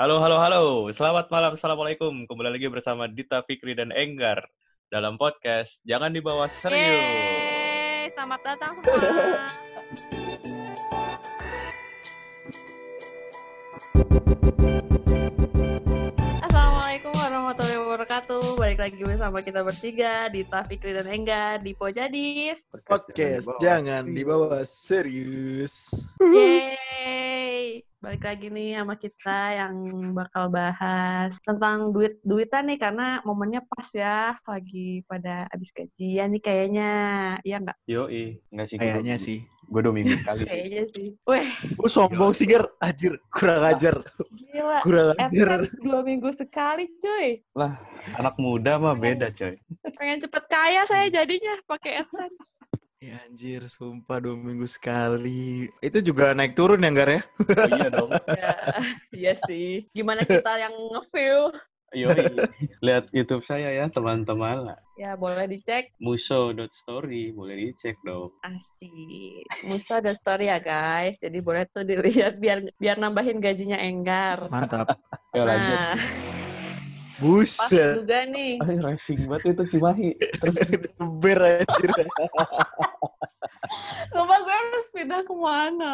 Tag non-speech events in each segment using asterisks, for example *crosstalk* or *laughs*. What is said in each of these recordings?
Halo, halo, halo. Selamat malam, Assalamualaikum. Kembali lagi bersama Dita Fikri dan Enggar dalam podcast Jangan Dibawa Serius. Yeay, selamat datang semua. Assalamualaikum warahmatullahi wabarakatuh. Balik lagi bersama kita bertiga di Fikri dan Enggar di Pojadis. Podcast jangan dibawa serius. Yeay. Balik lagi nih sama kita yang bakal bahas tentang duit-duitan nih karena momennya pas ya lagi pada habis gajian nih kayaknya. Iya nggak? Yoi, enggak sih. Kayaknya sih. Gue dua minggu sekali sih. Kayaknya sih. Weh, Gue sombong sih, Ger. Anjir, kurang ajar. gila. Kurang ajar. AdSense dua minggu sekali cuy. Lah, anak muda mah beda, coy. Pengen cepet kaya saya jadinya pakai AdSense. Ya anjir, sumpah dua minggu sekali. Itu juga naik turun ya, Gar ya? Oh, *laughs* iya dong. ya, *laughs* iya sih. Gimana kita yang nge-view? Yoi. Lihat YouTube saya ya, teman-teman. Ya boleh dicek. Muso.story, boleh dicek dong. Asik. Musa ada story ya guys. Jadi boleh tuh dilihat biar biar nambahin gajinya Enggar. Mantap. Ya lanjut. Nah, pas Buset. juga nih. Ay, racing banget itu Cimahi. Terus *laughs* Ber anjir. *laughs* Sumpah gue harus pindah ke mana?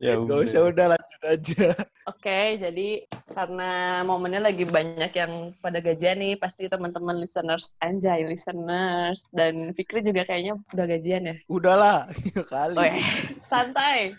ya Gak usah udah lanjut aja. Oke, jadi karena momennya lagi banyak yang pada gajian nih, pasti teman-teman listeners, anjay listeners, dan Fikri juga kayaknya udah gajian ya. Udahlah, *laughs* kali. Weh, santai.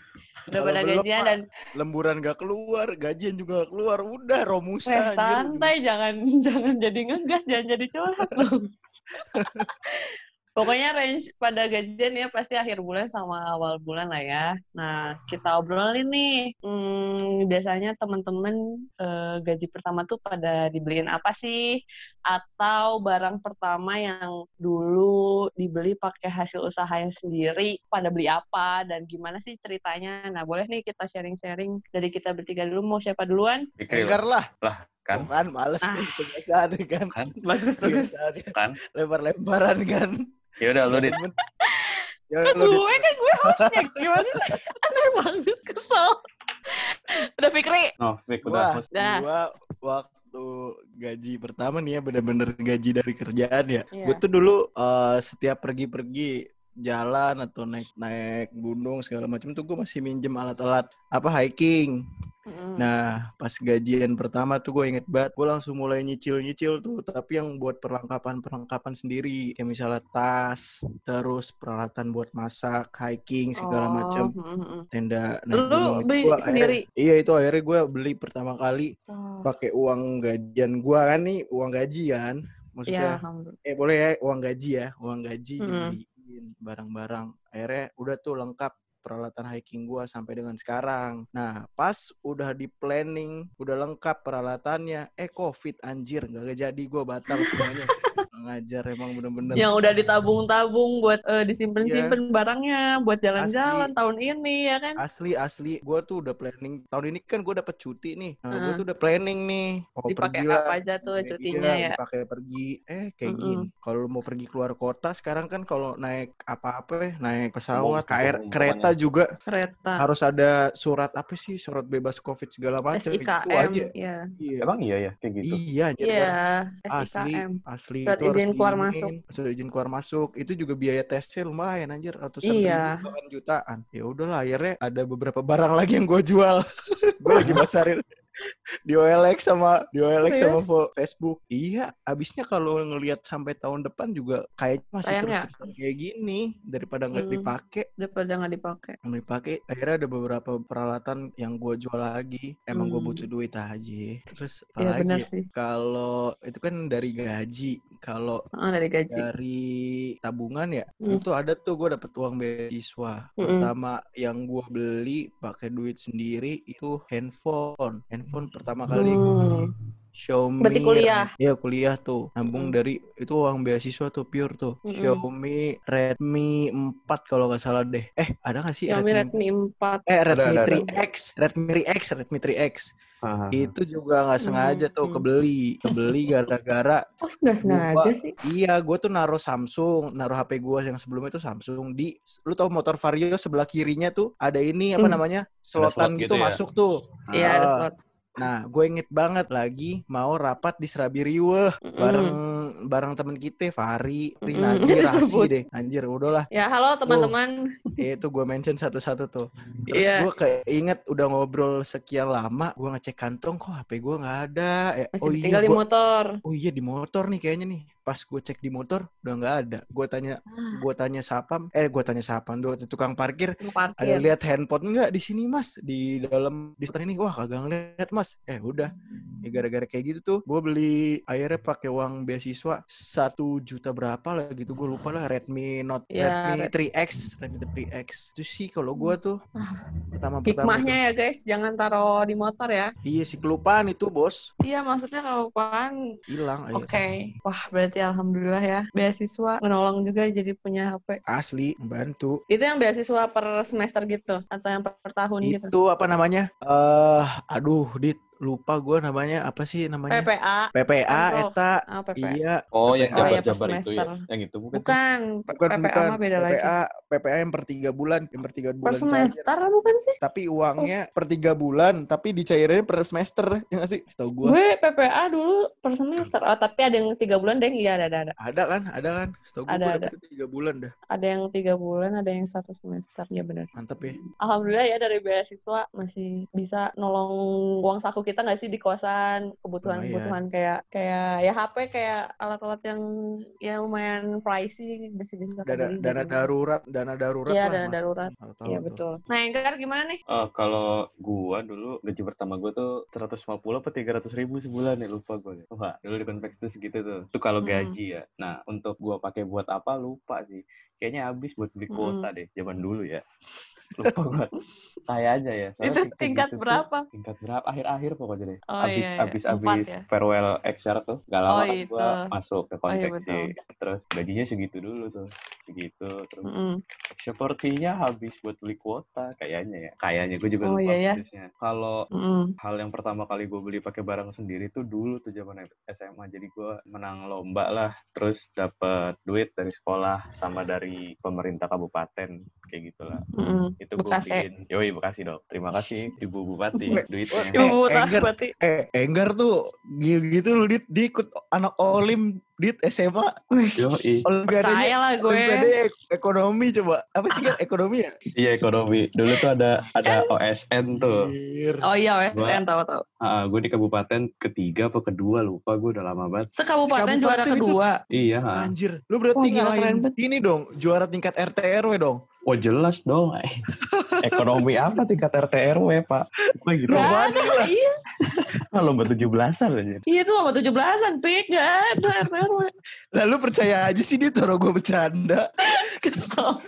Udah pada gajian dan Lemburan gak keluar, gajian juga gak keluar. Udah, Romusa. weh, anjir. santai, jangan *laughs* jangan jadi ngegas, jangan jadi curhat loh. *laughs* Pokoknya range pada gajian ya pasti akhir bulan sama awal bulan lah ya. Nah, kita obrolin nih. Hmm, biasanya teman-teman eh, gaji pertama tuh pada dibeliin apa sih? Atau barang pertama yang dulu dibeli pakai hasil usahanya sendiri, pada beli apa dan gimana sih ceritanya? Nah, boleh nih kita sharing-sharing dari kita bertiga dulu. Mau siapa duluan? Pikir Enggar lah. Kan, Kan males Ah. kan kebiasaan kan. kan. Bagus, bagus. Kebiasaan Kan. Lempar-lemparan kan. Ya udah lu dit. Ya Kan lu Dit. gue kan gue hostnya. Gimana sih? *laughs* Aneh banget, kesel. Udah Fikri. Oh, Fik Gua, udah. Dah. gua waktu gaji pertama nih ya bener-bener gaji dari kerjaan ya. Iya. Gue tuh dulu eh, setiap pergi-pergi jalan atau naik naik gunung segala macam tuh gue masih minjem alat-alat apa hiking. Mm. Nah pas gajian pertama tuh gue inget banget gue langsung mulai nyicil-nyicil tuh tapi yang buat perlengkapan-perlengkapan sendiri kayak misalnya tas, terus peralatan buat masak, hiking segala Oh, macam, mm, mm, mm. tenda naik Lu gunung. Itu beli gua akhirnya- iya itu akhirnya gue beli pertama kali Oh, pakai uang gajian gua kan nih uang gajian Iya, maksudnya alhamdulillah. eh boleh ya uang gaji ya uang gaji Mm-mm. Dibeliin barang-barang. Akhirnya udah tuh lengkap peralatan hiking gua sampai dengan sekarang. Nah pas udah di planning udah lengkap peralatannya eh covid anjir nggak jadi gua batal semuanya *laughs* ngajar emang bener-bener Yang udah ditabung-tabung buat eh, Iya. disimpen-simpen barangnya buat jalan-jalan tahun ini ya kan? asli asli gua tuh udah planning tahun ini kan gua dapet cuti nih nah, gua Heeh. tuh udah planning nih mau Dipakai pergi lah apa aja tuh Iya, cutinya ya? dipakai pergi. Eh kayak Mm-mm. gini. Kalau mau pergi keluar kota sekarang kan kalau naik apa-apa ya, naik pesawat, Umum, KR, kereta juga Kereta. harus ada surat apa sih? Surat bebas Covid segala macam itu SIKM, aja. ya. Iya. Emang iya ya kayak gitu. Iya, Iya, Bar. asli, asli Surat itu izin keluar diinin. masuk. Izin keluar masuk. Itu juga biaya tesnya lumayan anjir, ratusan Iya. bahkan jutaan. Ya udahlah akhirnya ada beberapa barang lagi yang gue jual. *laughs* gue lagi basarin di OLX sama di OLX sama Facebook. Iya, abisnya kalau ngelihat sampai tahun depan juga kayaknya masih Sayang terus ya? terusan kayak gini daripada nggak Hmm. dipakai. Daripada nggak dipakai. Nggak dipakai. Akhirnya ada beberapa peralatan yang gue jual lagi. Emang gue Hmm. butuh duit aja. Terus apa Iya lagi? benar ya? Kalau itu kan dari gaji. Kalau Ah, dari gaji. dari tabungan ya Hmm. itu ada tuh gue dapet uang beasiswa Mm-mm. pertama yang gue beli pakai duit sendiri itu handphone handphone pertama kali gua Hmm. beli Xiaomi Berarti kuliah? Iya kuliah tuh nambung Mm. dari itu uang beasiswa tuh pure tuh Mm-mm. Xiaomi Redmi 4 kalau nggak salah deh eh ada nggak sih Xiaomi Redmi 4. eh Redmi ada, ada. 3X Redmi 3X Redmi 3X Ah, itu juga nggak sengaja tuh Hmm. kebeli kebeli gara-gara *laughs* Oh, nggak sengaja sih. Iya, gue tuh naruh Samsung, naruh HP gue yang sebelumnya itu Samsung di, lu tau motor Vario sebelah kirinya tuh ada ini apa Hmm. namanya slotan slot gitu, gitu ya? masuk tuh. Iya, ada slot. Nah, gue inget banget lagi mau rapat di Serabi Riweh Mm-mm. bareng bareng temen kita Fari, Mm-mm. Rinadi, Rasi *laughs* deh. Anjir, udahlah. Ya, halo teman-teman. Itu gue mention satu-satu tuh. Terus Iya. gue kayak inget udah ngobrol sekian lama, gue ngecek kantong kok HP gue nggak ada. Eh, Masih oh iya, tinggal di gua- motor. oh iya di motor nih kayaknya nih. Pas gue cek di motor udah nggak ada. Gue tanya, gue tanya sapam, eh gue tanya sapam tuh tukang parkir. Mau Ada parkir. lihat handphone nggak di sini mas di dalam di ini wah kagak ngeliat mas eh udah ya gara-gara kayak gitu tuh gue beli akhirnya pakai uang beasiswa satu juta berapa lah gitu gue lupa lah Redmi Note Ya, Redmi Red- 3X Redmi 3X itu sih kalau gue tuh pertama pertama Hikmahnya ya guys, jangan taruh di motor ya. iya sih kelupaan itu bos Iya, maksudnya kalau pan hilang Oke. akhirnya Wah, berarti alhamdulillah ya. Beasiswa menolong juga jadi punya HP. asli membantu Itu yang beasiswa per semester gitu atau yang per, per tahun gitu? itu apa namanya eh aduh dit lupa gue namanya apa sih namanya PPA. PPA Pemprov. eta Ah, PPA. iya Oh, yang PPA. Oh, ya, per jabar-jabar itu ya. semester. Yang itu bukan? Bukan, P- bukan PPA bukan mah beda lagi. PPA PPA yang per tiga bulan yang per tiga Per bulan cair. semester bukan sih? tapi uangnya per tiga bulan tapi dicairinnya per semester ya nggak sih setahu gua Gue PPA dulu per semester. Oh, tapi ada yang tiga bulan deh. Iya, ada, ada, ada. ada kan ada kan setahu gua Ada, gua ada. tiga bulan dah Ada yang tiga bulan, ada yang satu semester. Iya benar. mantep ya Alhamdulillah ya dari beasiswa masih bisa nolong uang saku kita nggak sih di kosan kebutuhan-kebutuhan kayak kayak ya HP kayak alat-alat yang ya lumayan pricey masih bisa dana kebeli dana gitu. darurat dana darurat Iya, lah dana Mas. darurat. Iya tuh. betul. Nah, yang gimana nih? Eh, kalau gua dulu gaji pertama gua tuh 150 apa 300 ribu sebulan ya lupa gua. Wah, dulu di konveksi tuh segitu tuh. Itu kalau Hmm. gaji ya. Nah, untuk gua pakai buat apa lupa sih. Kayaknya habis buat beli Hmm. kuota deh zaman dulu ya. *laughs* Lupa gua. Saya aja ya. Soalnya Itu tingkat tuh- berapa? Tingkat berapa? Akhir-akhir pokoknya deh. Oh, abis iya, iya. abis Empat abis ya? farewell XR tuh. Gak lama Oh, kan itu. gua masuk ke Oh, iya. Terus gajinya segitu dulu tuh. Segitu. Terus Mm-mm. Sepertinya habis buat beli kuota kayaknya ya. Kayaknya gue juga Oh, lupa iya ya. persisnya. Kalau Mm-mm. hal yang pertama kali gue beli pakai barang sendiri tuh dulu tuh zaman SMA. Jadi gue menang lomba lah, terus dapet duit dari sekolah sama dari pemerintah kabupaten kayak gitulah. Mm-mm. Itu gue beliin. Yoi Bekasi dong. Terima kasih Ibu Bupati duitnya. Eh, Ibu Enggar. berarti. eh Enggar tuh gitu loh dit dia ikut anak olim dit SMA Yoi. Percaya lah gue. olimpiade ek- ekonomi coba apa sih kan ekonomi ya Iya ekonomi. Dulu tuh ada ada OSN tuh. Oh iya, saya tahu tahu. Ah, gue di kabupaten ketiga apa kedua lupa gue udah lama banget. Sekabupaten juara Sekabupaten itu- kedua. Iya. Anjir, lu berarti keren ngalahin ini dong, juara tingkat RT RW dong. Oh jelas dong. *laughs* Ekonomi apa tingkat RT RW pak? Gue gitu. Gak ada, lah. iya. Nah, lomba 17-an aja. Iya tuh sama 17-an, pik. Gak ada RW. Lalu percaya aja sih dia taruh gue bercanda. Kesel.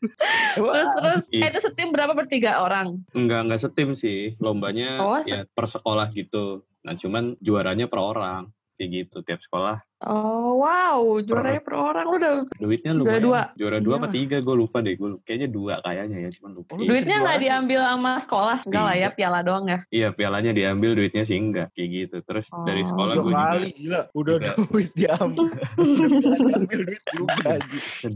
*laughs* Wah, Terus, terus. Iya. Eh, itu setim berapa per tiga orang? Enggak, enggak setim sih. Lombanya Oh, ya per sekolah gitu. Nah cuman juaranya per orang. Kayak gitu tiap sekolah. Oh, wow. Juaranya per orang. Lu udah Duitnya Juara lumayan. dua. Juara dua apa Iyalah. tiga gue lupa deh. Gue kayaknya dua kayaknya ya. Cuman lupa. Oh, lu Iya. Duitnya nggak juara sih. diambil sama sekolah? Enggak lah ya, Iya. piala doang ya. Iya pialanya diambil duitnya sih enggak. Kayak gitu. Terus dari Oh. sekolah dua gue juga kali gila, udah juga. duit diambil. *laughs* udah diambil duit juga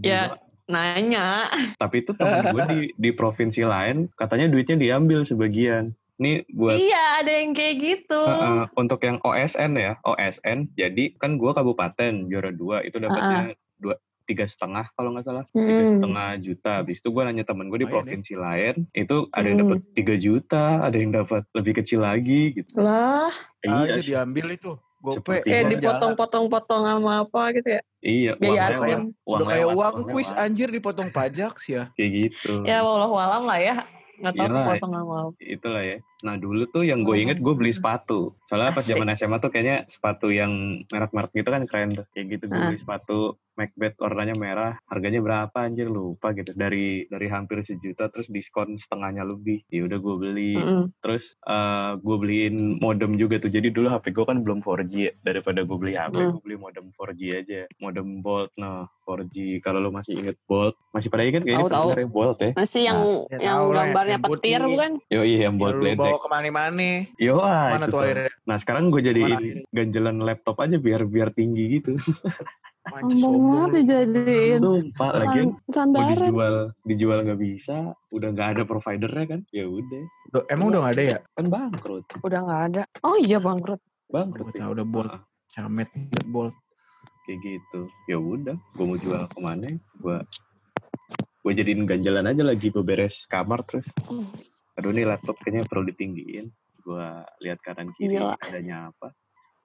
Ya. Nanya. Tapi itu temen gue di, di provinsi lain katanya duitnya diambil sebagian. Ini buat Iya, ada yang kayak gitu. Heeh, untuk yang OSN ya, OSN. Jadi kan gua kabupaten juara dua itu dapatnya dua tiga setengah kalau nggak salah tiga Hmm. setengah juta. Habis itu gua nanya temen gue di Lumayan ya. provinsi lain itu ada yang Hmm. dapat tiga juta, ada yang dapat lebih kecil lagi gitu. Lah, Aja iya, diambil itu. Gope. Kayak uang dipotong-potong-potong sama apa gitu ya. iya. Biaya uang admin. lewat, Udah kayak lewat, uang kuis anjir dipotong pajak sih ya. kayak gitu. Ya, walau alam lah ya. Nggak tahu sama apa. Itulah ya. Nah dulu tuh yang gue inget gue beli sepatu. Soalnya pas zaman SMA tuh kayaknya sepatu yang merek-merek gitu kan keren tuh. Kayak gitu gue Ah. beli sepatu Macbeth warnanya merah. Harganya berapa anjir lupa gitu. Dari dari hampir sejuta terus diskon setengahnya lebih. Ya udah gue beli. Mm-mm. Terus eh gue beliin modem juga tuh. Jadi dulu HP gue kan belum 4G ya. Daripada gue beli HP, Hmm. gue beli modem 4G aja. Modem Bolt. Nah 4G. Kalau lo masih inget Bolt. Masih pada inget kayaknya Tahu, tahu. Bolt ya. Masih yang ya yang gambarnya yang petir bukan? Yo iya yang Ya, Bolt lu Bledek. bawa ke mana-mana. Yo ah, Mana tuh tuh. akhirnya? Nah sekarang gue akhirnya? ganjelan laptop aja biar biar tinggi gitu. *laughs* Sombong banget dijadiin Sumpah, san- mau dijual dijual nggak bisa, udah nggak ada providernya kan? Ya udah, Emang udah gak ada ya? kan bangkrut, Udah nggak ada. Oh iya bangkrut. bangkrut. Ya. udah bolt. Ah, Camet, bolt. kayak gitu. Ya udah, gue mau jual ke mana? Gue gue jadiin ganjalan aja lagi. Gue beres kamar terus. Hmm. Aduh nih laptop kayaknya perlu ditinggiin. Gue lihat kanan kiri Gila. adanya apa.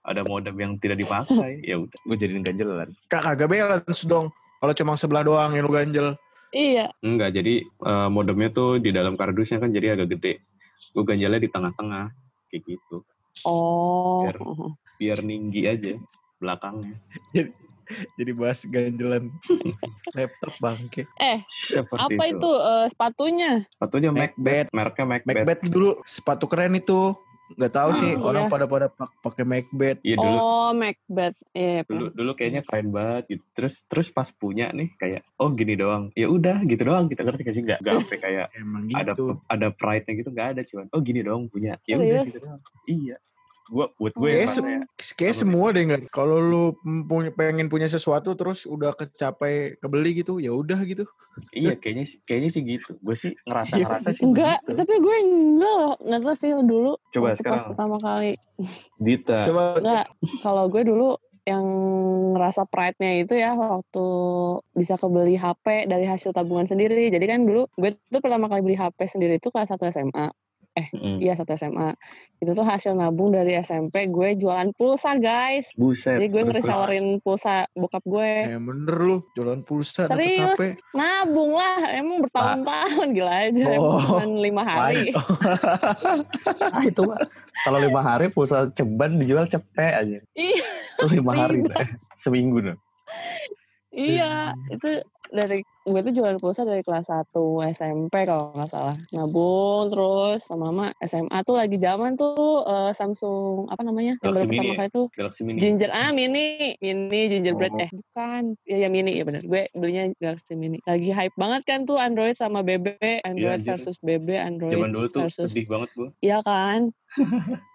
Ada modem yang tidak dipakai. *laughs* ya udah, gue jadiin ganjalan. Kak, kagak balance dong. Kalau cuma sebelah doang yang lu ganjel. Iya. Enggak, jadi eh, modemnya tuh di dalam kardusnya kan jadi agak gede. Gue ganjalnya di tengah-tengah. Kayak gitu. Oh. Biar- Biar tinggi aja belakangnya. Jadi bahas ganjelan *laughs* laptop bangke. Eh, Seperti apa itu eh, sepatunya? Sepatunya Macbeth. Macbeth. Mereknya Macbeth. Macbeth dulu sepatu keren itu. Gak tahu sih Oh, orang iya. pada pada pak- pakai Macbeth. Iya dulu. Oh, Macbeth. Iya, dulu dulu kayaknya keren banget gitu terus terus pas punya nih kayak oh gini doang ya udah gitu doang kita ngerti gak sih nggak nggak sampai kayak *laughs* Emang ada gitu. ada pride nya gitu nggak ada cuman oh gini doang punya ya udah Serius? gitu doang iya gua buat gue Kayak, sem- kayak kayak semua deh nggak. Kalau lu punya, pengen punya sesuatu terus udah kecapai kebeli gitu, ya udah gitu. iya kayaknya kayaknya sih gitu gue sih ngerasa Iya. ngerasa sih Enggak, begitu. tapi gue enggak loh. Tahu sih dulu. coba sekarang pertama kali. Dita Coba Enggak, kalau gue dulu yang ngerasa pride-nya itu ya waktu bisa kebeli HP dari hasil tabungan sendiri. Jadi kan dulu gue tuh pertama kali beli HP sendiri itu kelas 1 SMA. Mm, Iya, satu SMA. Itu tuh hasil nabung dari SMP gue jualan pulsa, guys. buset Jadi gue ngeresellerin pulsa bokap gue. Eh bener lu jualan pulsa Serius? HP. Nabung lah, emang bertahun-tahun gila aja. Emang Oh. cuma lima hari. *laughs* ah itu mah kalau lima hari pulsa ceban dijual cepet aja Iya. Tuh lima hari eh, seminggu dah Iya, itu dari gue tuh jualan pulsa dari kelas 1 SMP kalau nggak salah. Nabung terus sama mama SMA tuh lagi zaman tuh eh, Samsung apa namanya? Yang Galaxy baru Mini pertama ya? kali tuh Galaxy Mini Ginger ah mini, mini gingerbread Oh. eh bukan. Ya ya mini ya benar. Gue belinya Galaxy Mini. Lagi hype banget kan tuh Android sama BB, Android anjir. versus BB, Android zaman dulu tuh versus sedih banget gue Iya kan?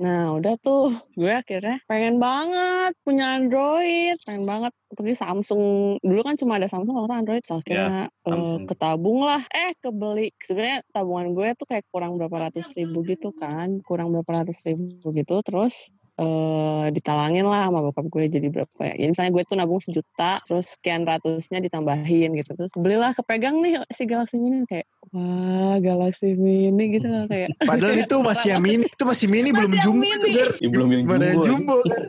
Nah udah tuh gue akhirnya pengen banget punya Android, pengen banget pergi Samsung. Dulu kan cuma ada Samsung kalau Android. Terus akhirnya eh, Samsung. ketabung lah, eh kebeli. Sebenarnya tabungan gue tuh kayak kurang berapa ratus ribu gitu kan, kurang berapa ratus ribu gitu. Terus eh ditalangin lah sama bokap gue jadi berapa ya. Jadi misalnya gue tuh nabung sejuta, terus sekian ratusnya ditambahin gitu. Terus belilah kepegang nih si Galaxy Mini kayak wah Galaxy Mini gitu lah kayak Padahal itu *laughs* masih yang mini, itu masih mini belum Masih yang jumbo. Ya, belum yang Mana jumbo, jumbo kan.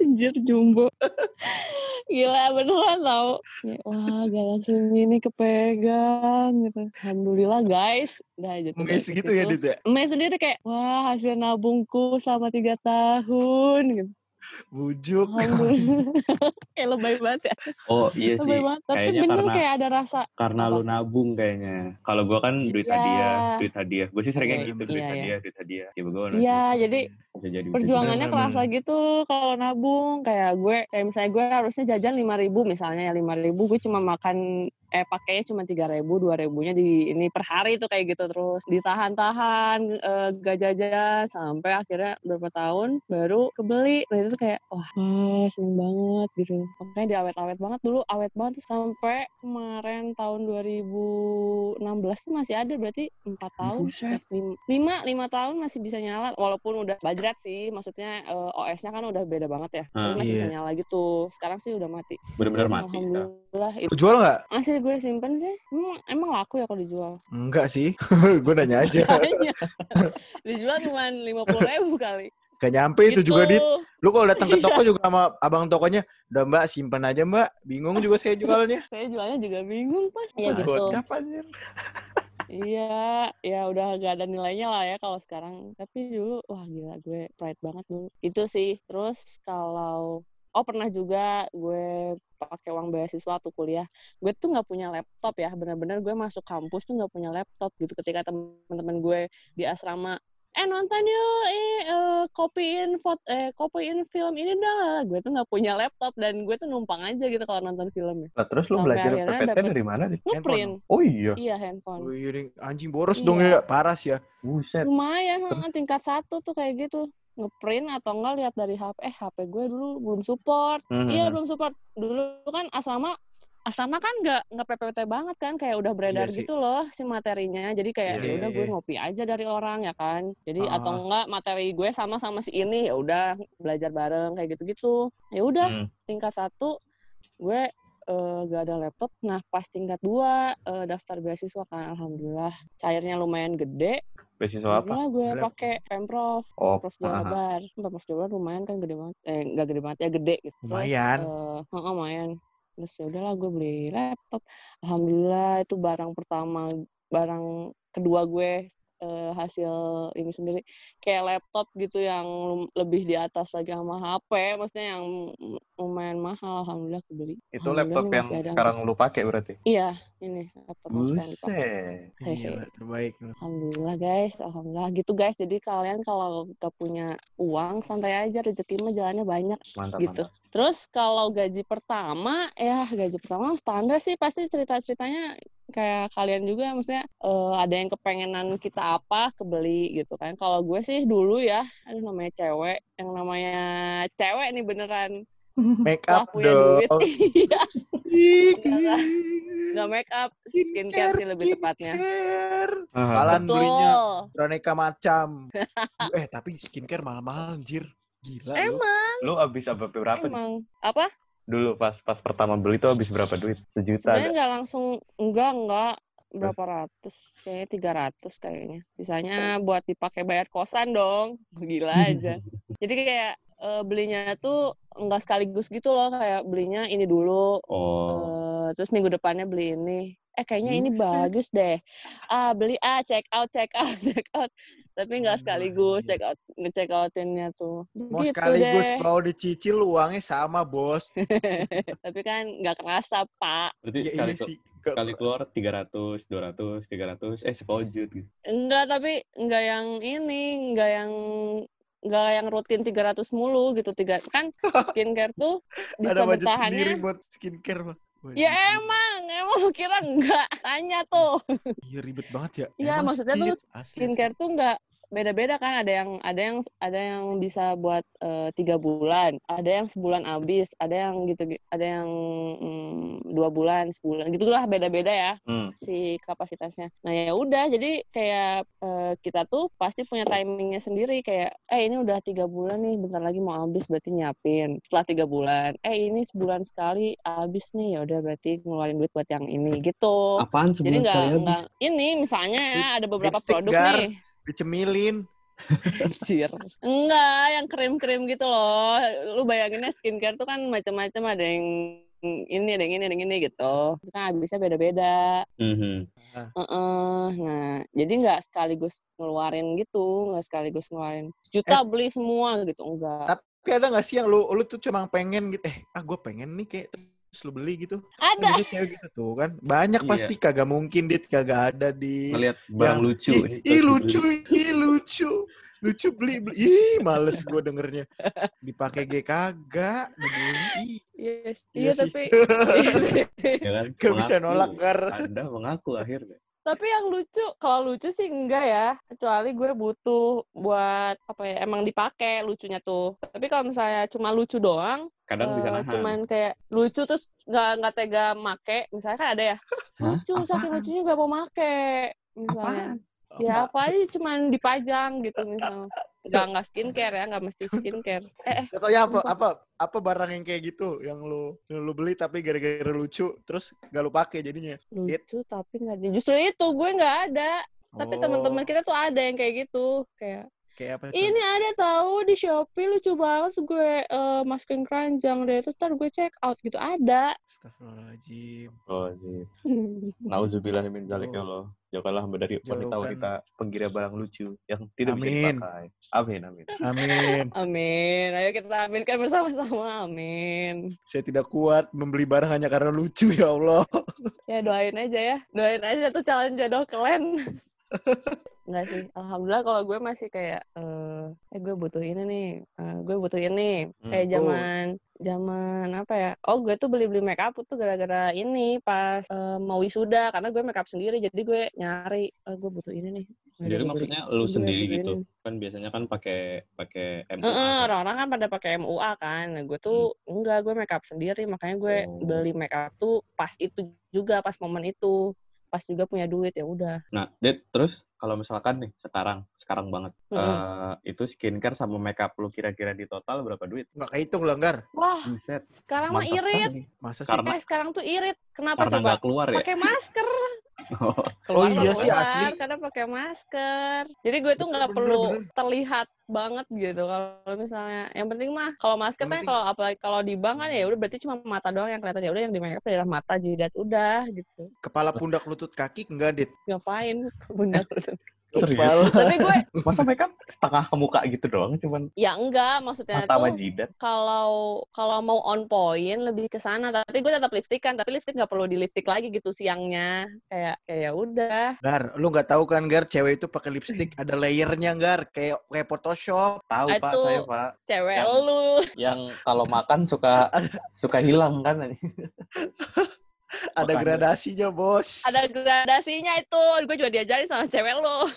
Anjir jumbo. Gila beneran tau. Kayak, Wah Galaxy Mini kepegang gitu. Alhamdulillah guys. Udah aja. Mes gitu ya. Dit ya. Mes sendiri kayak wah hasil nabungku selama tiga tahun gitu. Bujuk. Alhamdulillah. *laughs* kayak lebay banget ya. oh iya sih Lebay banget. Tapi kayaknya bener karena- kayak ada rasa. karena Apa? lu nabung kayaknya. Kalau gua kan duit Iya. hadiah, duit hadiah. Gue sih seringnya Iya, gitu, duit iya. hadiah, duit hadiah. Ya gue Iya jadi jadi perjuangannya bener-bener. kerasa gitu kalau nabung kayak gue kayak misalnya gue harusnya jajan lima ribu misalnya ya lima ribu gue cuma makan eh pakainya cuma tiga ribu dua ribunya di ini per hari itu kayak gitu terus ditahan-tahan eh, gak jajan sampai akhirnya berapa tahun baru kebeli nah itu tuh kayak wah wah, seneng banget gitu makanya diawet-awet banget dulu awet banget tuh sampai kemarin tahun 2016 tuh masih ada berarti empat tahun Buset. eh, lim- lima lima tahun masih bisa nyala walaupun udah bajrat sih maksudnya eh, OS-nya kan udah beda banget ya Ah. masih bisa Iya. nyala gitu sekarang sih udah mati bener-bener mati. Kak. alhamdulillah itu Lu jual nggak? masih gue simpen sih emang, emang laku ya kalau dijual Enggak sih. *laughs* gue nanya aja. Dijual cuma lima puluh ribu kali Gak nyampe itu juga Gitu. Dit. Lu kalau datang ke toko juga sama abang tokonya, udah mbak simpan aja mbak. Bingung juga saya jualnya. saya jualnya juga bingung pas iya gitu anjir? Iya, ya udah gak ada nilainya lah ya kalau sekarang. Tapi dulu, wah gila gue pride banget dulu. Itu sih. Terus kalau, oh pernah juga gue pakai uang beasiswa waktu kuliah. Gue tuh nggak punya laptop ya, benar-benar gue masuk kampus tuh nggak punya laptop gitu. Ketika teman-teman gue di asrama, eh nonton yuk, eh, eh, kopiin foto, eh kopiin film ini dah. Gue tuh nggak punya laptop dan gue tuh numpang aja gitu kalau nonton film ya. Lah, terus lu Sampai belajar PPT dapet- dari mana? Dit? Ngeprint. Oh iya, Iya handphone. Wih, ini anjing boros Iya. dong ya, paras ya. buset. Lumayan, Terus? tingkat satu tuh kayak gitu. Ngeprint atau enggak lihat dari HP eh HP gue dulu belum support. Mhm. iya belum support. Dulu kan asrama asrama kan nggak nggak PPT banget kan kayak udah beredar Iya gitu loh si materinya. Jadi kayak Iya, ya udah iya, gue iya. ngopi aja dari orang ya kan. Jadi atau Ah. enggak materi gue sama sama si ini ya udah belajar bareng kayak gitu-gitu. Ya udah Hmm. tingkat satu gue eh, gak ada laptop. Nah pas tingkat dua eh, daftar beasiswa kan alhamdulillah. Cairnya lumayan gede Beasiswa apa? Alhamdulillah gue pakai pemprov. Oh, Pemprov aha. Jabar Pemprov Jabar lumayan kan gede banget. Eh nggak gede banget ya gede gitu. Terus, Lumayan. eh, heeh, lumayan. Terus ya udahlah gue beli laptop. Alhamdulillah itu barang pertama barang kedua gue eh, hasil ini sendiri kayak laptop gitu yang lebih di atas lagi sama HP maksudnya yang lumayan mahal alhamdulillah gue beli Itu Alhamdulillah laptop yang sekarang lu pakai berarti? iya ini laptop yang sekarang dipakai. Gila, terbaik. Alhamdulillah guys, alhamdulillah gitu guys. Jadi kalian kalau udah punya uang santai aja, rezeki mah jalannya banyak Mantap, gitu. mantap. Terus kalau gaji pertama, ya gaji pertama standar sih pasti cerita-ceritanya kayak kalian juga maksudnya eh, ada yang kepengenan kita apa kebeli gitu kan. Kalau gue sih dulu ya, aduh namanya cewek, yang namanya cewek nih beneran Make up dong. duit. *laughs* Iya, Enggak, Skincare, make up, skincare sih lebih tepatnya. skincare. Kalan belinya beraneka macam. eh tapi skincare mahal-mahal anjir. Gila lu. Emang, Lu abis apa berapa nih? emang. Apa? Dulu pas pas pertama beli tuh habis berapa duit? Sejuta Sebenarnya nggak? langsung enggak enggak berapa ratus? Kayaknya tiga ratus kayaknya. Sisanya buat dipakai bayar kosan dong. Gila aja. *laughs* Jadi kayak eh, belinya tuh enggak sekaligus gitu loh. Kayak belinya ini dulu. Oh. eh, terus minggu depannya beli ini. Eh kayaknya ini bagus deh. Ah beli ah check out check out *laughs* check out tapi nggak Aduh, sekaligus anjir. check out nge-check outinnya tuh Mau Gitu sekaligus deh. mau dicicil uangnya sama bos. *laughs* tapi kan nggak kerasa pak Berarti Ya sekali, iya sih. sekali keluar 300, 200, 300, eh sepojut gitu. Enggak, tapi enggak yang ini, enggak yang enggak yang rutin 300 mulu gitu. Tiga kan *laughs* skincare tuh bisa Ada budget sendiri bertahannya. buat skincare mah. Ya emang, emang kira enggak? Tanya tuh. Iya ribet banget ya. Iya, maksudnya tuh skin- asli. Skincare tuh enggak beda-beda kan ada yang ada yang ada yang bisa buat eh, tiga bulan ada yang sebulan habis ada yang gitu ada yang mm, dua bulan sebulan gitulah beda-beda ya Hmm. si kapasitasnya. Nah ya udah, jadi kayak eh, kita tuh pasti punya timingnya sendiri kayak, eh ini udah tiga bulan nih, bentar lagi mau habis berarti nyiapin. Setelah tiga bulan, eh ini sebulan sekali habis nih, ya udah berarti ngeluarin duit buat yang ini gitu. Apaan Jadi sebulan habis? nggak ini misalnya ya ada beberapa lipstick produk gar. nih. Dicemilin. Anjir. Enggak, yang krim-krim gitu loh. Lu bayanginnya skincare tuh kan macam-macam ada yang ini, ada yang ini, ada yang ini gitu. Itu kan habisnya beda-beda. Mhm. Heeh, nah jadi nggak sekaligus ngeluarin gitu, nggak sekaligus ngeluarin juta beli semua gitu, enggak. Tapi ada gak sih yang lu lu tuh cuma pengen gitu, eh ah gue pengen nih kayak terus lu beli gitu. Kan Ada. biasanya cewek gitu tuh kan. Banyak Iya. pasti kagak mungkin dia kagak ada di Ngeliat barang Yang- lucu. Ih, ih, lucu, ih lucu. Lucu beli, beli. Ih, males gue dengernya. Dipakai G kagak, dibeli. Yes, Iya iya, sih. tapi *laughs* Ya kan? *laughs* Gak bisa nolak, Gar. Anda mengaku akhirnya. tapi yang lucu, kalau lucu sih enggak ya, kecuali gue butuh buat apa ya, emang dipakai lucunya tuh. Tapi kalau misalnya cuma lucu doang, Kadang bisa eh, nahan. cuman kayak lucu terus nggak nggak tega make, misalnya kan ada ya, Hah? lucu saking Apaan? lucunya nggak mau make, misalnya. Ya apa aja cuman dipajang gitu misalnya. Nggak nggak skincare ya, nggak mesti skincare. Eh, eh Contohnya apa? Apa apa barang yang kayak gitu yang lu yang lu beli tapi gara-gara lucu terus gak lu pakai jadinya. lucu tapi nggak ada. Justru itu gue nggak ada. Tapi Oh, teman-teman kita tuh ada yang kayak gitu, kayak kayak apa? Con? ini ada tahu di Shopee lucu banget terus gue eh, masukin keranjang deh terus ntar gue check out gitu ada. Astagfirullahaladzim. Oh, sih. *laughs* Nauzubillah min dzalik ya Allah. Jauhkanlah hamba dari wanita-wanita penggira barang lucu yang tidak bisa Amin. dipakai. Amin, amin. Amin. *laughs* Amin. Ayo kita aminkan bersama-sama. Amin. Saya tidak kuat membeli barang hanya karena lucu ya Allah. Ya doain aja ya. Doain aja tuh calon jodoh kalian. *laughs* Enggak sih. Alhamdulillah kalau gue masih kayak eh eh gue butuh ini nih. Eh, gue butuh ini. Hmm. Kayak zaman zaman apa ya? Oh, gue tuh beli-beli make up tuh gara-gara ini pas eh, mau wisuda karena gue make up sendiri jadi gue nyari eh, gue butuh ini nih. Gua maksudnya beli- lu sendiri beliin. gitu. Kan biasanya kan pakai pakai MUA. Kan. orang-orang kan pada pakai MUA kan. Nah, gue tuh enggak, gue make up sendiri. Makanya gue Oh. beli make up tuh pas itu juga, pas momen itu. Pas juga punya duit ya udah. Nah, Dit, terus kalau misalkan nih sekarang, sekarang banget, Mm-mm. eh, itu skincare sama makeup lu kira-kira di total berapa duit? Nggak kehitung lah, Gar. Wah, Buset, sekarang mah irit. Masa sih? Karena- Eh, sekarang tuh irit. Kenapa Karena coba? keluar ya? Pakai masker. *laughs* Oh, Keluar iya sih, asli. Karena pakai masker. Jadi gue tuh nggak perlu bener. terlihat banget gitu. Kalau misalnya, yang penting mah kalau masker kan kalau apalagi kalau di bank kan ya udah berarti cuma mata doang yang kelihatan ya udah yang di make up adalah mata jidat udah gitu. Kepala pundak lutut kaki enggak, Dit. Ngapain *laughs* bunda serius? Tapi gue *laughs* Masa makeup setengah ke muka gitu doang, cuman ya enggak maksudnya mata sama tuh jidat? kalau kalau mau on point lebih ke sana tapi gue tetap lipstick kan tapi lipstick nggak perlu di lipstick lagi gitu siangnya kayak kayak ya udah Gar, lu nggak tahu kan, Gar, cewek itu pakai lipstick ada layernya, Gar, kayak kayak Photoshop. Tahu Pak, Itu- saya Pak. cewek Yang- lu Yang kalau makan suka *laughs* suka hilang kan? *laughs* Ada Makanya. gradasinya, Bos. ada gradasinya itu. Gue juga diajarin sama cewek lo.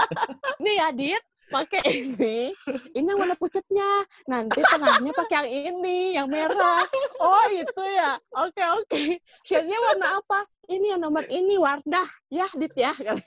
*laughs* Nih Adit pakai ini. Ini yang warna pucetnya. Nanti tengahnya pakai yang ini yang merah. Oh itu ya? Oke oke. Shade-nya warna apa? Ini yang nomor ini Wardah. Ya Dit ya. Sampai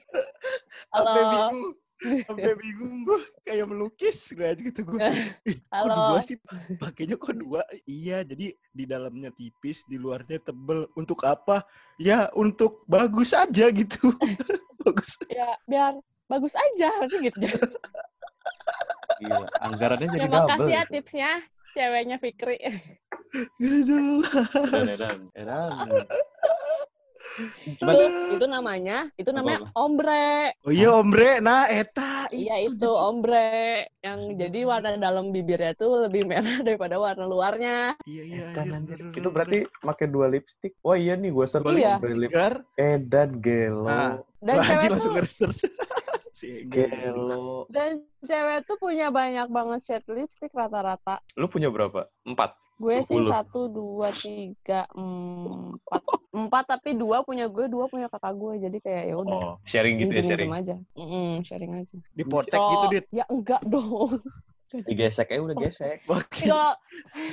halo. bingung. Sampai bingung gue kayak melukis gue aja gitu gue. Ih, kok Halo. dua sih? Pakainya kok dua? Iya, jadi di dalamnya tipis, di luarnya tebel. Untuk apa? Ya, untuk bagus aja gitu. *laughs* bagus. ya biar bagus aja berarti gitu Gila, anggarannya jadi terima double. kasih ya gitu. tipsnya ceweknya Fikri Gak jelas. Edan, edan, edan. itu itu namanya itu namanya Apa-apa? ombre Oh iya, ombre. Nah, eta. Iya itu ombre yang jadi warna dalam bibirnya tuh lebih merah *laughs* daripada warna luarnya. Iya, iya. Edan, iya, bener, itu berarti pakai dua lipstick. Oh iya nih, gue search. Iya. beli lip Gar, Edan gelo. Nah. Dan Wah, cewek langsung tuh *laughs* si. Gelo. dan cewek tuh punya banyak banget shade lipstick rata-rata. Lu punya berapa? Empat. Gue sih 20. satu, dua, tiga, empat, empat tapi dua punya gue, dua punya kakak gue. Jadi kayak ya udah Oh, sharing gitu ya, sharing. aja. Mm-mm, sharing aja. Di potek gitu, Oh, Dit. Ya enggak dong. Digesek aja udah gesek. Oke. Enggak.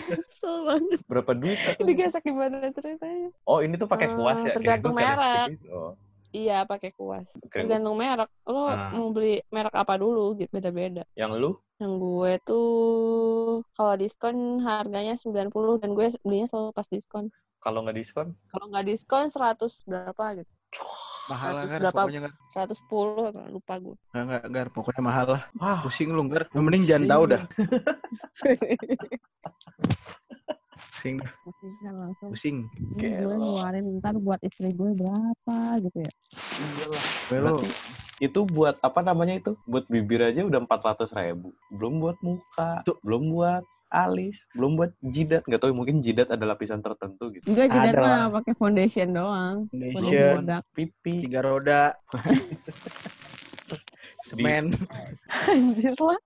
Kesel banget. Berapa duit? satu? Digesek gimana ceritanya? Oh, ini tuh pakai Eh, kuas ya? tergantung merek. gitu. Oh, Iya pakai kuas. oke. Tergantung merek. Lo Ah. mau beli merek apa dulu gitu beda-beda. Yang lu? Yang gue tuh kalau diskon harganya 90 dan gue belinya selalu pas diskon. Kalau nggak diskon? Kalau nggak diskon 100 berapa gitu. Mahal lah, berapa? Pokoknya, Gar. 110 apa, lupa gue. Enggak, enggak, Gar. Pokoknya mahal lah. Wah, Pusing lu, Gar. Mending jangan tahu dah. *laughs* Pusing dah. Pusing langsung. Pusing. Gue ngeluarin ntar buat istri gue berapa gitu ya. iyalah. Gue itu buat apa namanya itu? Buat bibir aja udah 400 ribu. Belum buat muka, Tuh. belum buat alis, belum buat jidat. Nggak tahu mungkin jidat ada lapisan tertentu gitu. Enggak jidat mah pakai foundation doang. Foundation, produk. Pipi. tiga roda. *laughs* Semen. *laughs* Anjir lah.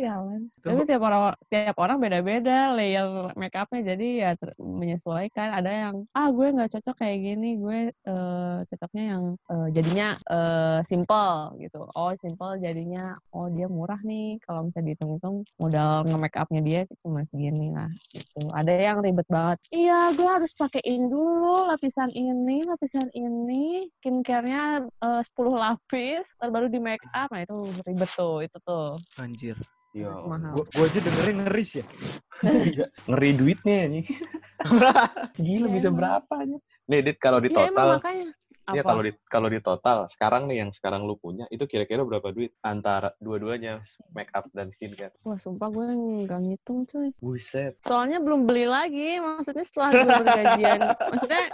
Sialan. Tapi tiap orang tiap orang beda-beda layer make upnya jadi ya ter- menyesuaikan. Ada yang ah gue nggak cocok kayak gini, gue eh, cocoknya yang eh, jadinya eh, simple gitu. Oh simple jadinya oh dia murah nih. Kalau misalnya dihitung-hitung modal nge-make upnya dia cuma segini lah gitu. Ada yang ribet banget. Iya gue harus pakai ini dulu lapisan ini, lapisan ini, skincare-nya eh, 10 lapis, ntar baru di make up. Nah itu ribet tuh, itu tuh. Anjir. Iya. Mahal. Gua, gua aja dengerin ngeris ya. Iya. Ngeri duitnya nih. *laughs* Gila Iya, bisa emang. berapa aja? Nih, Dit, kalau di Iya emang total, makanya. Ya Apa? kalau di kalau di total sekarang nih yang sekarang lu punya itu kira-kira berapa duit antara dua-duanya make up dan skincare? Wah sumpah gue nggak ngitung cuy. Buset. Soalnya belum beli lagi. Maksudnya setelah gue bergajian. maksudnya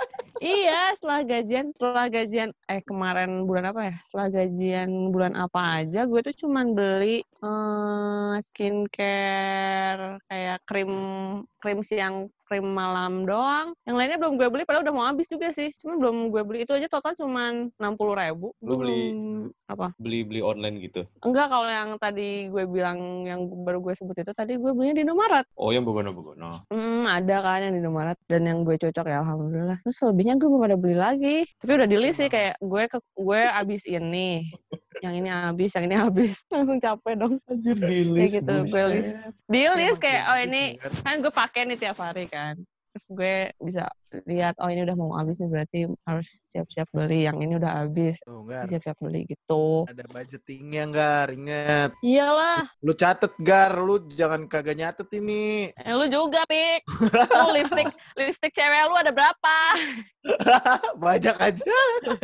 iya setelah gajian. Setelah gajian. Eh kemarin bulan apa ya? Setelah gajian bulan apa aja. Gue tuh cuman beli eh, skincare. Kayak krim krim siang, krim malam doang. Yang lainnya belum gue beli, padahal udah mau habis juga sih. Cuma belum gue beli itu aja total cuman enam puluh ribu. Lu beli apa? Beli beli online gitu. Enggak kalau yang tadi gue bilang yang baru gue sebut itu tadi gue belinya di Indomaret. Oh yang begono-begono. Hmm, ada kan yang di Indomaret dan yang gue cocok ya alhamdulillah. Terus lebihnya gue belum ada beli lagi. Tapi udah di list sih kayak gue ke gue abis ini. *laughs* yang ini habis, yang ini habis. *laughs* Langsung capek dong. Anjir di Kayak gitu, gue list. Di list kayak oh ini kan? gue pakai nih tiap hari kan. Terus gue bisa lihat oh ini udah mau habis nih berarti harus siap-siap beli. Yang ini udah habis, siap-siap beli gitu. Ada budgetingnya, Gar. Ingat. Iyalah, Lu catet, Gar. Lu jangan kagak nyatet ini. eh, lu juga, Pik. *laughs* Lu lipstick, lipstick cewek lu ada berapa? *laughs* Banyak aja.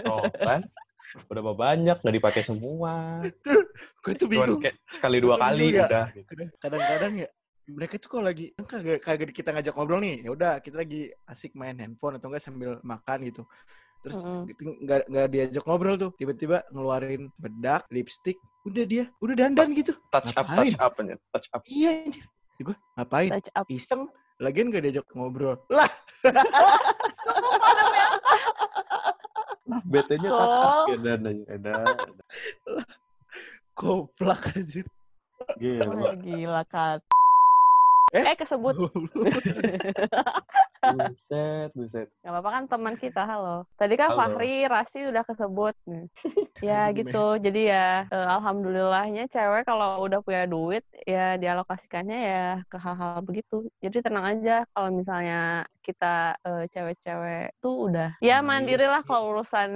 Oh kan? Udah banyak nggak dipakai semua. Gue tuh bingung. kayak sekali dua kali juga. udah. gitu. Kadang-kadang ya mereka tuh kalau lagi kan kagak kagak kita ngajak ngobrol nih ya udah kita lagi asik main handphone atau enggak sambil makan gitu terus nggak nggak diajak ngobrol tuh tiba-tiba ngeluarin bedak lipstick udah dia udah dandan gitu Touch up, Ngapain? touch up aja, touch up. iya anjir gue ngapain Touch up. iseng lagian gak diajak ngobrol lah *laughs* BT-nya Kok? touch up ya dan aja. Edan. koplak anjir Gila. Gila, Kat. Eh? Eh, kesebut. *laughs* Buset, buset. Gak apa-apa kan teman kita, halo. Tadi kan Halo. Fahri, Rasi udah kesebut. *laughs* ya gitu, jadi ya eh, alhamdulillahnya cewek kalau udah punya duit, ya dialokasikannya ya ke hal-hal begitu. Jadi tenang aja kalau misalnya kita eh, cewek-cewek tuh udah ya Nah, mandiri iya lah kalau urusan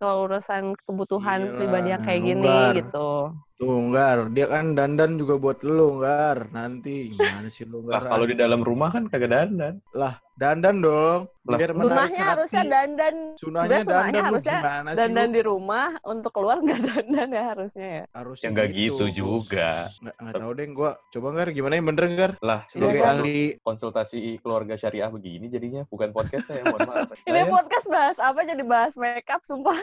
kalau urusan kebutuhan Iyalah, pribadi yang kayak gini longgar. gitu. tuh Gar dia kan dandan juga buat lu Gar nanti gimana sih lu Lah Gar kalau di dalam rumah kan kagak dandan. lah dandan dong biar Sunahnya harusnya dandan sunahnya sunahnya dandan lu harusnya gimana sih dandan lu di rumah untuk keluar nggak dandan ya harusnya ya. harusnya Ya nggak gitu juga. nggak nggak tahu deh gua coba Gar gimana yang bener Gar Lah, sebagai Iya, Gar. ahli konsultasi keluarga syariah begini jadinya bukan podcast saya mohon maaf. *laughs* Ini Saya- podcast bahas apa jadi bahas makeup sumpah.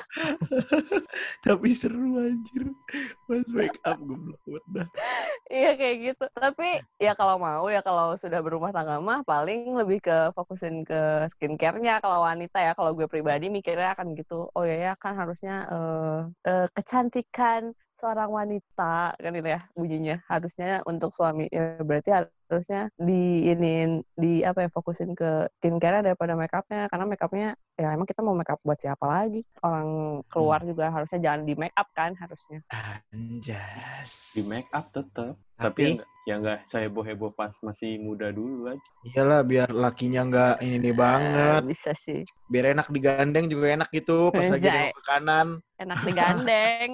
*laughs* tapi seru anjir mas make up goblok banget dah iya kayak gitu. Tapi ya kalau mau ya kalau sudah berumah tangga mah paling lebih ke fokusin ke skincare-nya kalau wanita ya. Kalau gue pribadi mikirnya akan gitu. Oh ya ya kan harusnya eh, eh, kecantikan seorang wanita kan itu ya bunyinya harusnya untuk suami ya berarti harusnya di ini di apa ya fokusin ke skincare daripada makeupnya karena makeupnya ya emang kita mau makeup buat siapa lagi? Orang keluar juga harusnya jangan di make up kan harusnya. Anjas. Di make up tetap. Tapi Tapi- ya nggak- ya saya heboh heboh pas masih muda dulu aja. iyalah biar lakinya nggak ini nih banget. Bisa sih. Biar enak digandeng juga enak gitu pas lagi Anjay. nengok ke kanan enak digandeng.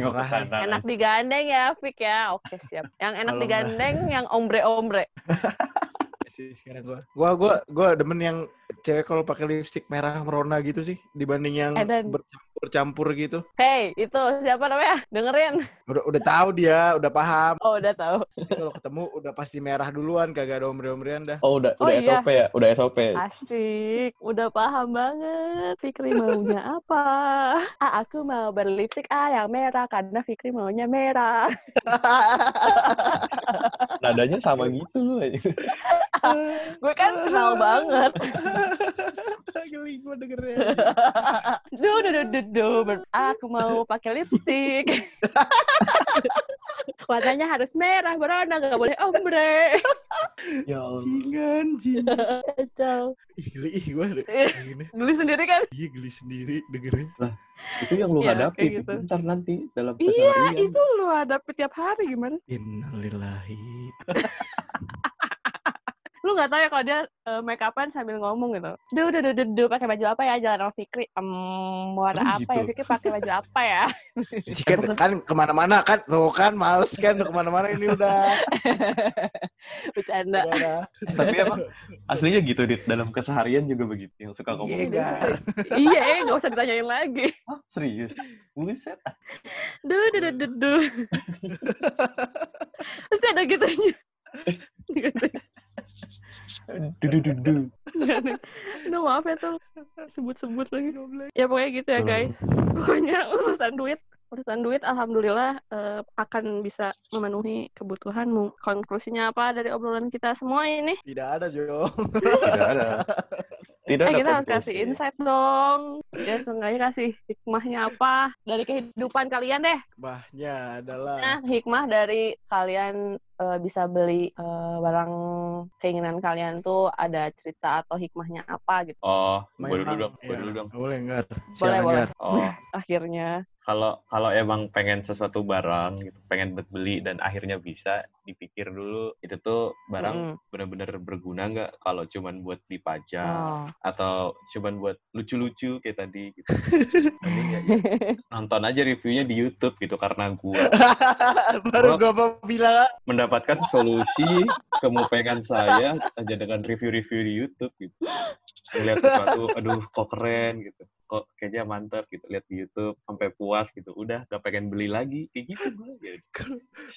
*laughs* Enak digandeng ya Fik ya. Oke siap. Yang enak digandeng yang ombre ombre *laughs* sih sekarang gua. Gua gua gua demen yang cewek kalau pakai lipstick merah merona gitu sih dibanding yang Eh, dan- bercampur-campur gitu. hey itu siapa namanya dengerin Udah udah tahu dia, udah paham. oh udah tahu kalau ketemu udah pasti merah duluan, kagak ada ombre-ombrean dah. Oh udah Oh, udah iya. SOP ya, udah SOP. asik udah paham banget Fikri maunya apa ah aku mau berlipstick ah yang merah karena Fikri maunya merah *laughs* Nadanya sama gitu loh. *laughs* *laughs* gue kan kenal banget *laughs* Geli gua dengernya. *laughs* duh duh duh duh, aku mau pakai lipstick warnanya harus merah berwarna nggak boleh ombre ya Allah. Jingan, jing. kacau Ih, geli. Ih. Gini. Geli sendiri kan Iya geli sendiri dengerin. Itu yang lu Ya, hadapi gitu. ntar nanti dalam iya keseharian. itu lu hadapi tiap hari gimana Innalillahi. Lu nggak tahu ya kalau dia uh, make upan sambil ngomong gitu. Duh duh duh duh, duh pakai baju apa ya? Jalan sama Fikri. Em warna Oh, apa ya? gitu. Fikri pakai baju apa ya? *laughs* Si kan, ke mana-mana kan, tuh kan males kan ke mana-mana ini udah. *laughs* bercanda. Udah, udah. Tapi emang aslinya gitu dit. Dalam keseharian juga begitu yang suka ngomong. Iya, iya eh nggak usah ditanyain lagi. Ah, serius. Buset. duh duh duh duh, duh. *laughs* pasti ada gitunya Dudu-dudu. *laughs* Aduh maaf ya tuh sebut-sebut lagi ya pokoknya gitu ya guys *laughs* pokoknya urusan duit urusan duit alhamdulillah eh, akan bisa memenuhi kebutuhanmu. Konklusinya apa dari obrolan kita semua ini? Tidak ada, Jo. Tidak ada. *laughs* Tidak Eh kita harus kasih insight dong. Ya seenggaknya kasih hikmahnya apa dari kehidupan kalian deh. Bahnya adalah Nah, hikmah dari kalian eh, bisa beli eh, barang keinginan kalian tuh ada cerita atau hikmahnya apa gitu. Oh, main gue dulu dong, gue Ya, dulu dong. Boleh, Gar. Boleh, boleh. Oh, *laughs* Akhirnya. kalau kalau emang pengen sesuatu barang gitu, pengen beli dan akhirnya bisa, dipikir dulu itu tuh barang Mm-mm. benar-benar berguna nggak kalau cuman buat dipajang Oh. atau cuman buat lucu-lucu kayak tadi gitu. *laughs* Ya, ya, nonton aja reviewnya di YouTube gitu karena gua *laughs* Baru Gua- gua mau bilang mendapatkan solusi kemupengan saya aja dengan review-review di YouTube gitu. Lihat sesuatu, aduh kok keren gitu. Kok kayaknya mantap gitu. Lihat di YouTube sampai puas gitu. Udah gak pengen beli lagi. Kayak gitu gue. Ya.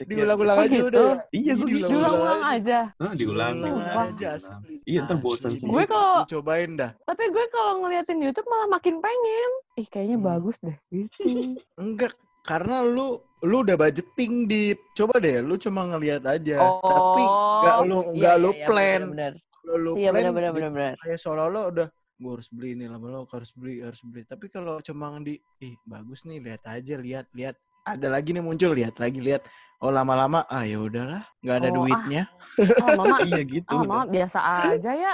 Diulang-ulang aja gitu? udah. Iya, gua gitu. Diulang-ulang aja. Hah, diulang. Diulang diulang, aja, diulang. asli. Iya, ntar bosan sendiri. Gue kalau cobain dah. tapi gue kalau ngeliatin YouTube malah makin pengen. Ih kayaknya Hmm. bagus deh gitu. *laughs* Enggak, karena lu lu udah budgeting di coba deh lu cuma ngelihat aja Oh. tapi nggak lu Iya, nggak iya, lu iya, plan bener-bener. lu lu Iya plan benar-benar di- benar-benar. kayak seolah-olah udah gue harus beli ini lama-lama harus beli harus beli tapi kalau cuma di ih bagus nih lihat aja lihat lihat ada lagi nih muncul lihat lagi lihat oh lama-lama ah ya udahlah nggak ada Oh, ah. duitnya Oh, mama *laughs* Iya gitu. Ah, udah. mama biasa aja ya.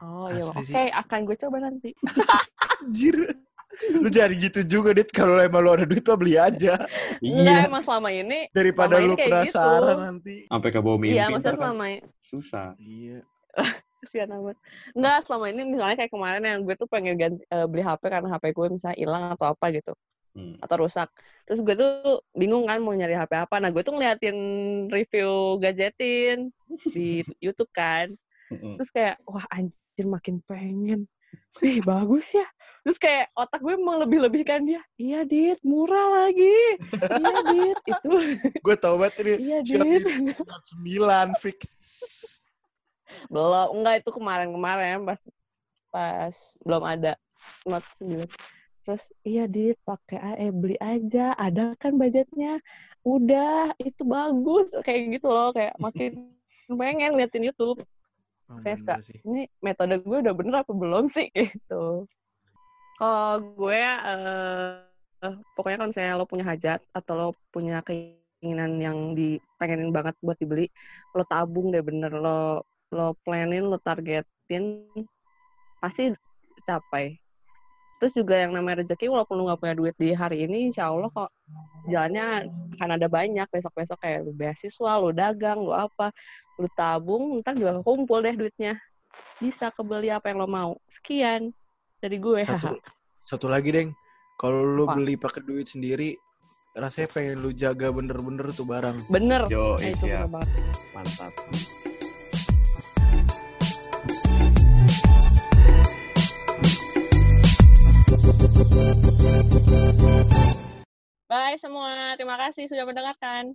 Oh iya, Asli oke sih. akan gue coba nanti. *laughs* anjir lu jadi gitu juga dit kalau emang lu ada duit mah beli aja Enggak Iya. emang selama ini daripada Selama lu ini kayak penasaran gitu. nanti Sampai ke bawah mimpi. iya maksudnya kan selama susah. iya *laughs* kesian amat. Enggak, selama ini misalnya kayak kemarin yang gue tuh pengen ganti, eh, beli HP karena HP gue misalnya hilang atau apa gitu Hmm. atau rusak. Terus gue tuh bingung kan mau nyari HP apa. Nah, gue tuh ngeliatin review gadgetin di *laughs* YouTube kan. Mm-mm. Terus kayak wah anjir makin pengen. Wih, bagus ya. Terus kayak otak gue emang lebih-lebihkan dia. Iya, Dit, murah lagi. *laughs* Iya, Dit, itu. gue tau banget ini Iya, Dit. 9 fix Belum, enggak itu kemarin-kemarin pas pas belum ada Note 9. Terus iya dit pakai a- eh beli aja, ada kan budgetnya. Udah, itu bagus kayak gitu loh, kayak makin *laughs* pengen liatin YouTube. Oh, Kayak sih. ini metode gue udah bener apa belum sih *laughs* gitu. Kalau gue eh pokoknya kalau misalnya lo punya hajat atau lo punya keinginan yang dipengenin banget buat dibeli, lo tabung deh bener lo lo planning, lo targetin pasti capai. Terus juga yang namanya rezeki walaupun lo nggak punya duit di hari ini, insya Allah kok jalannya akan ada banyak besok-besok kayak lu beasiswa, lu dagang, lu apa, lu tabung, ntar juga kumpul deh duitnya. Bisa kebeli apa yang lo mau. Sekian dari gue. Satu *laughs* satu lagi, Deng. Kalau lu Apa? beli pakai duit sendiri, rasanya pengen lu jaga bener-bener tuh barang. bener. Yo, Eh, itu iya, bener banget. mantap. Bye semua. Terima kasih sudah mendengarkan.